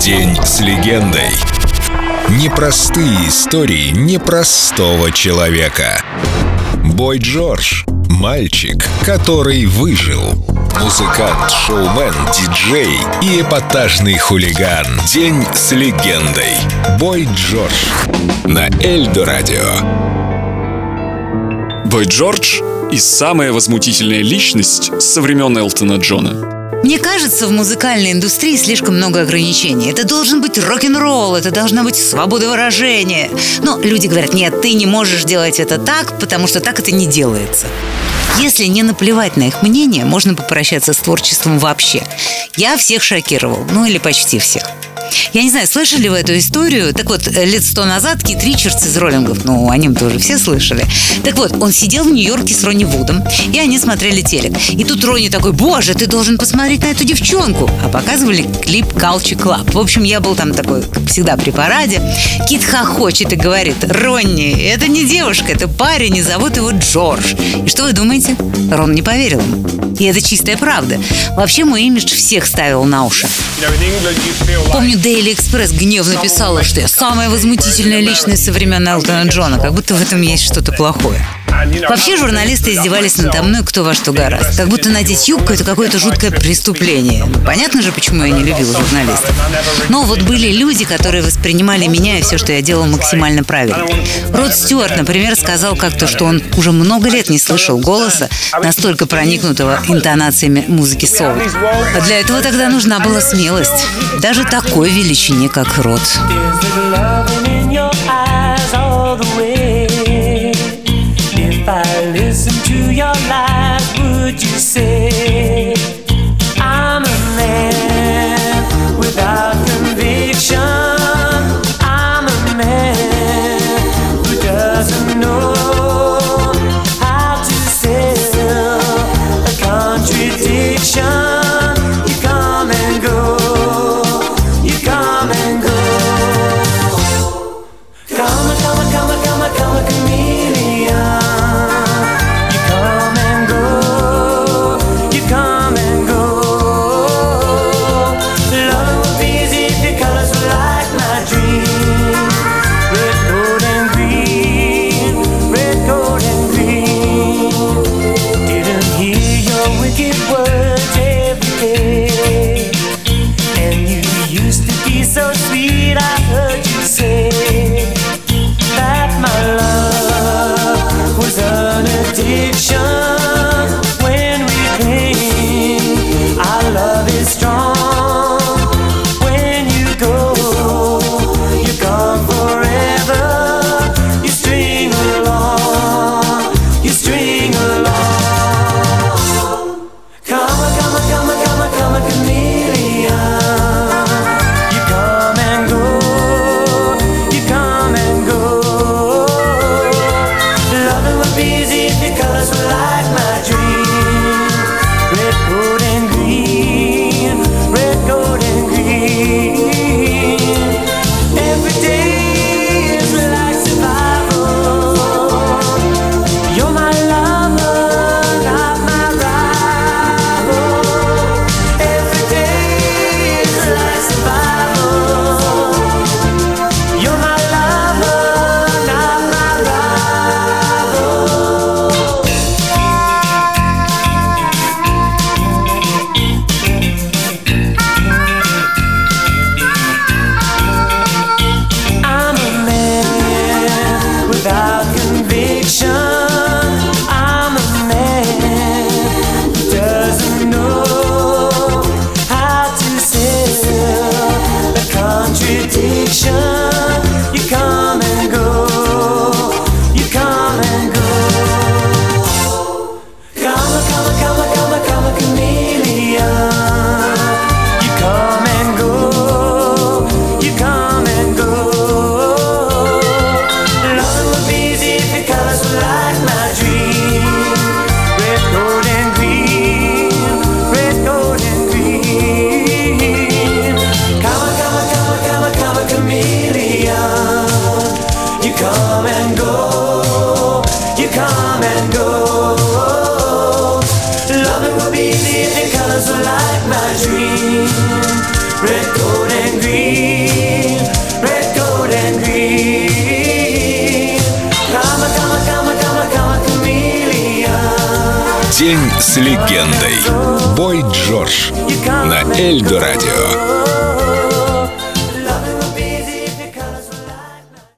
День с легендой. Непростые истории непростого человека. Бой Джордж. Мальчик, который выжил. Музыкант, шоумен, диджей и эпатажный хулиган. День с легендой. Бой Джордж. На Эльдо Радио. Бой Джордж и самая возмутительная личность со времен Элтона Джона. Мне кажется, в музыкальной индустрии слишком много ограничений. Это должен быть рок-н-ролл, это должна быть свобода выражения. Но люди говорят, нет, ты не можешь делать это так, потому что так это не делается. Если не наплевать на их мнение, можно попрощаться с творчеством вообще. Я всех шокировал, ну или почти всех. Я не знаю, слышали вы эту историю? Так вот, лет сто назад Кит Ричардс из роллингов, ну, о нем тоже все слышали. Так вот, он сидел в Нью-Йорке с Ронни Вудом, и они смотрели телек. И тут Ронни такой, боже, ты должен посмотреть на эту девчонку. А показывали клип Culture Club. В общем, я был там такой, как всегда, при параде. Кит хохочет и говорит, Ронни, это не девушка, это парень, и зовут его Джордж. И что вы думаете? Рон не поверил ему. И это чистая правда. Вообще мой имидж всех ставил на уши. Помню, Daily Express гневно писала, что я самая возмутительная личность со времен Элтона Джона, как будто в этом есть что-то плохое. Вообще журналисты издевались надо мной кто во что гораст. Как будто надеть юбку – это какое-то жуткое преступление. Понятно же, почему я не любила журналистов. Но вот были люди, которые воспринимали меня и все, что я делал, максимально правильно. Род Стюарт, например, сказал как-то, что он уже много лет не слышал голоса, настолько проникнутого интонациями музыки соул. А для этого тогда нужна была смелость. Даже такой величине, как belong come and go, you come and go. Loving will be the in colors so like my dream. Red, gold, and green, red, gold, and green. Come, come, come, come, come, chameleon. День с легендой. Бой Джордж на Эльдо Радио.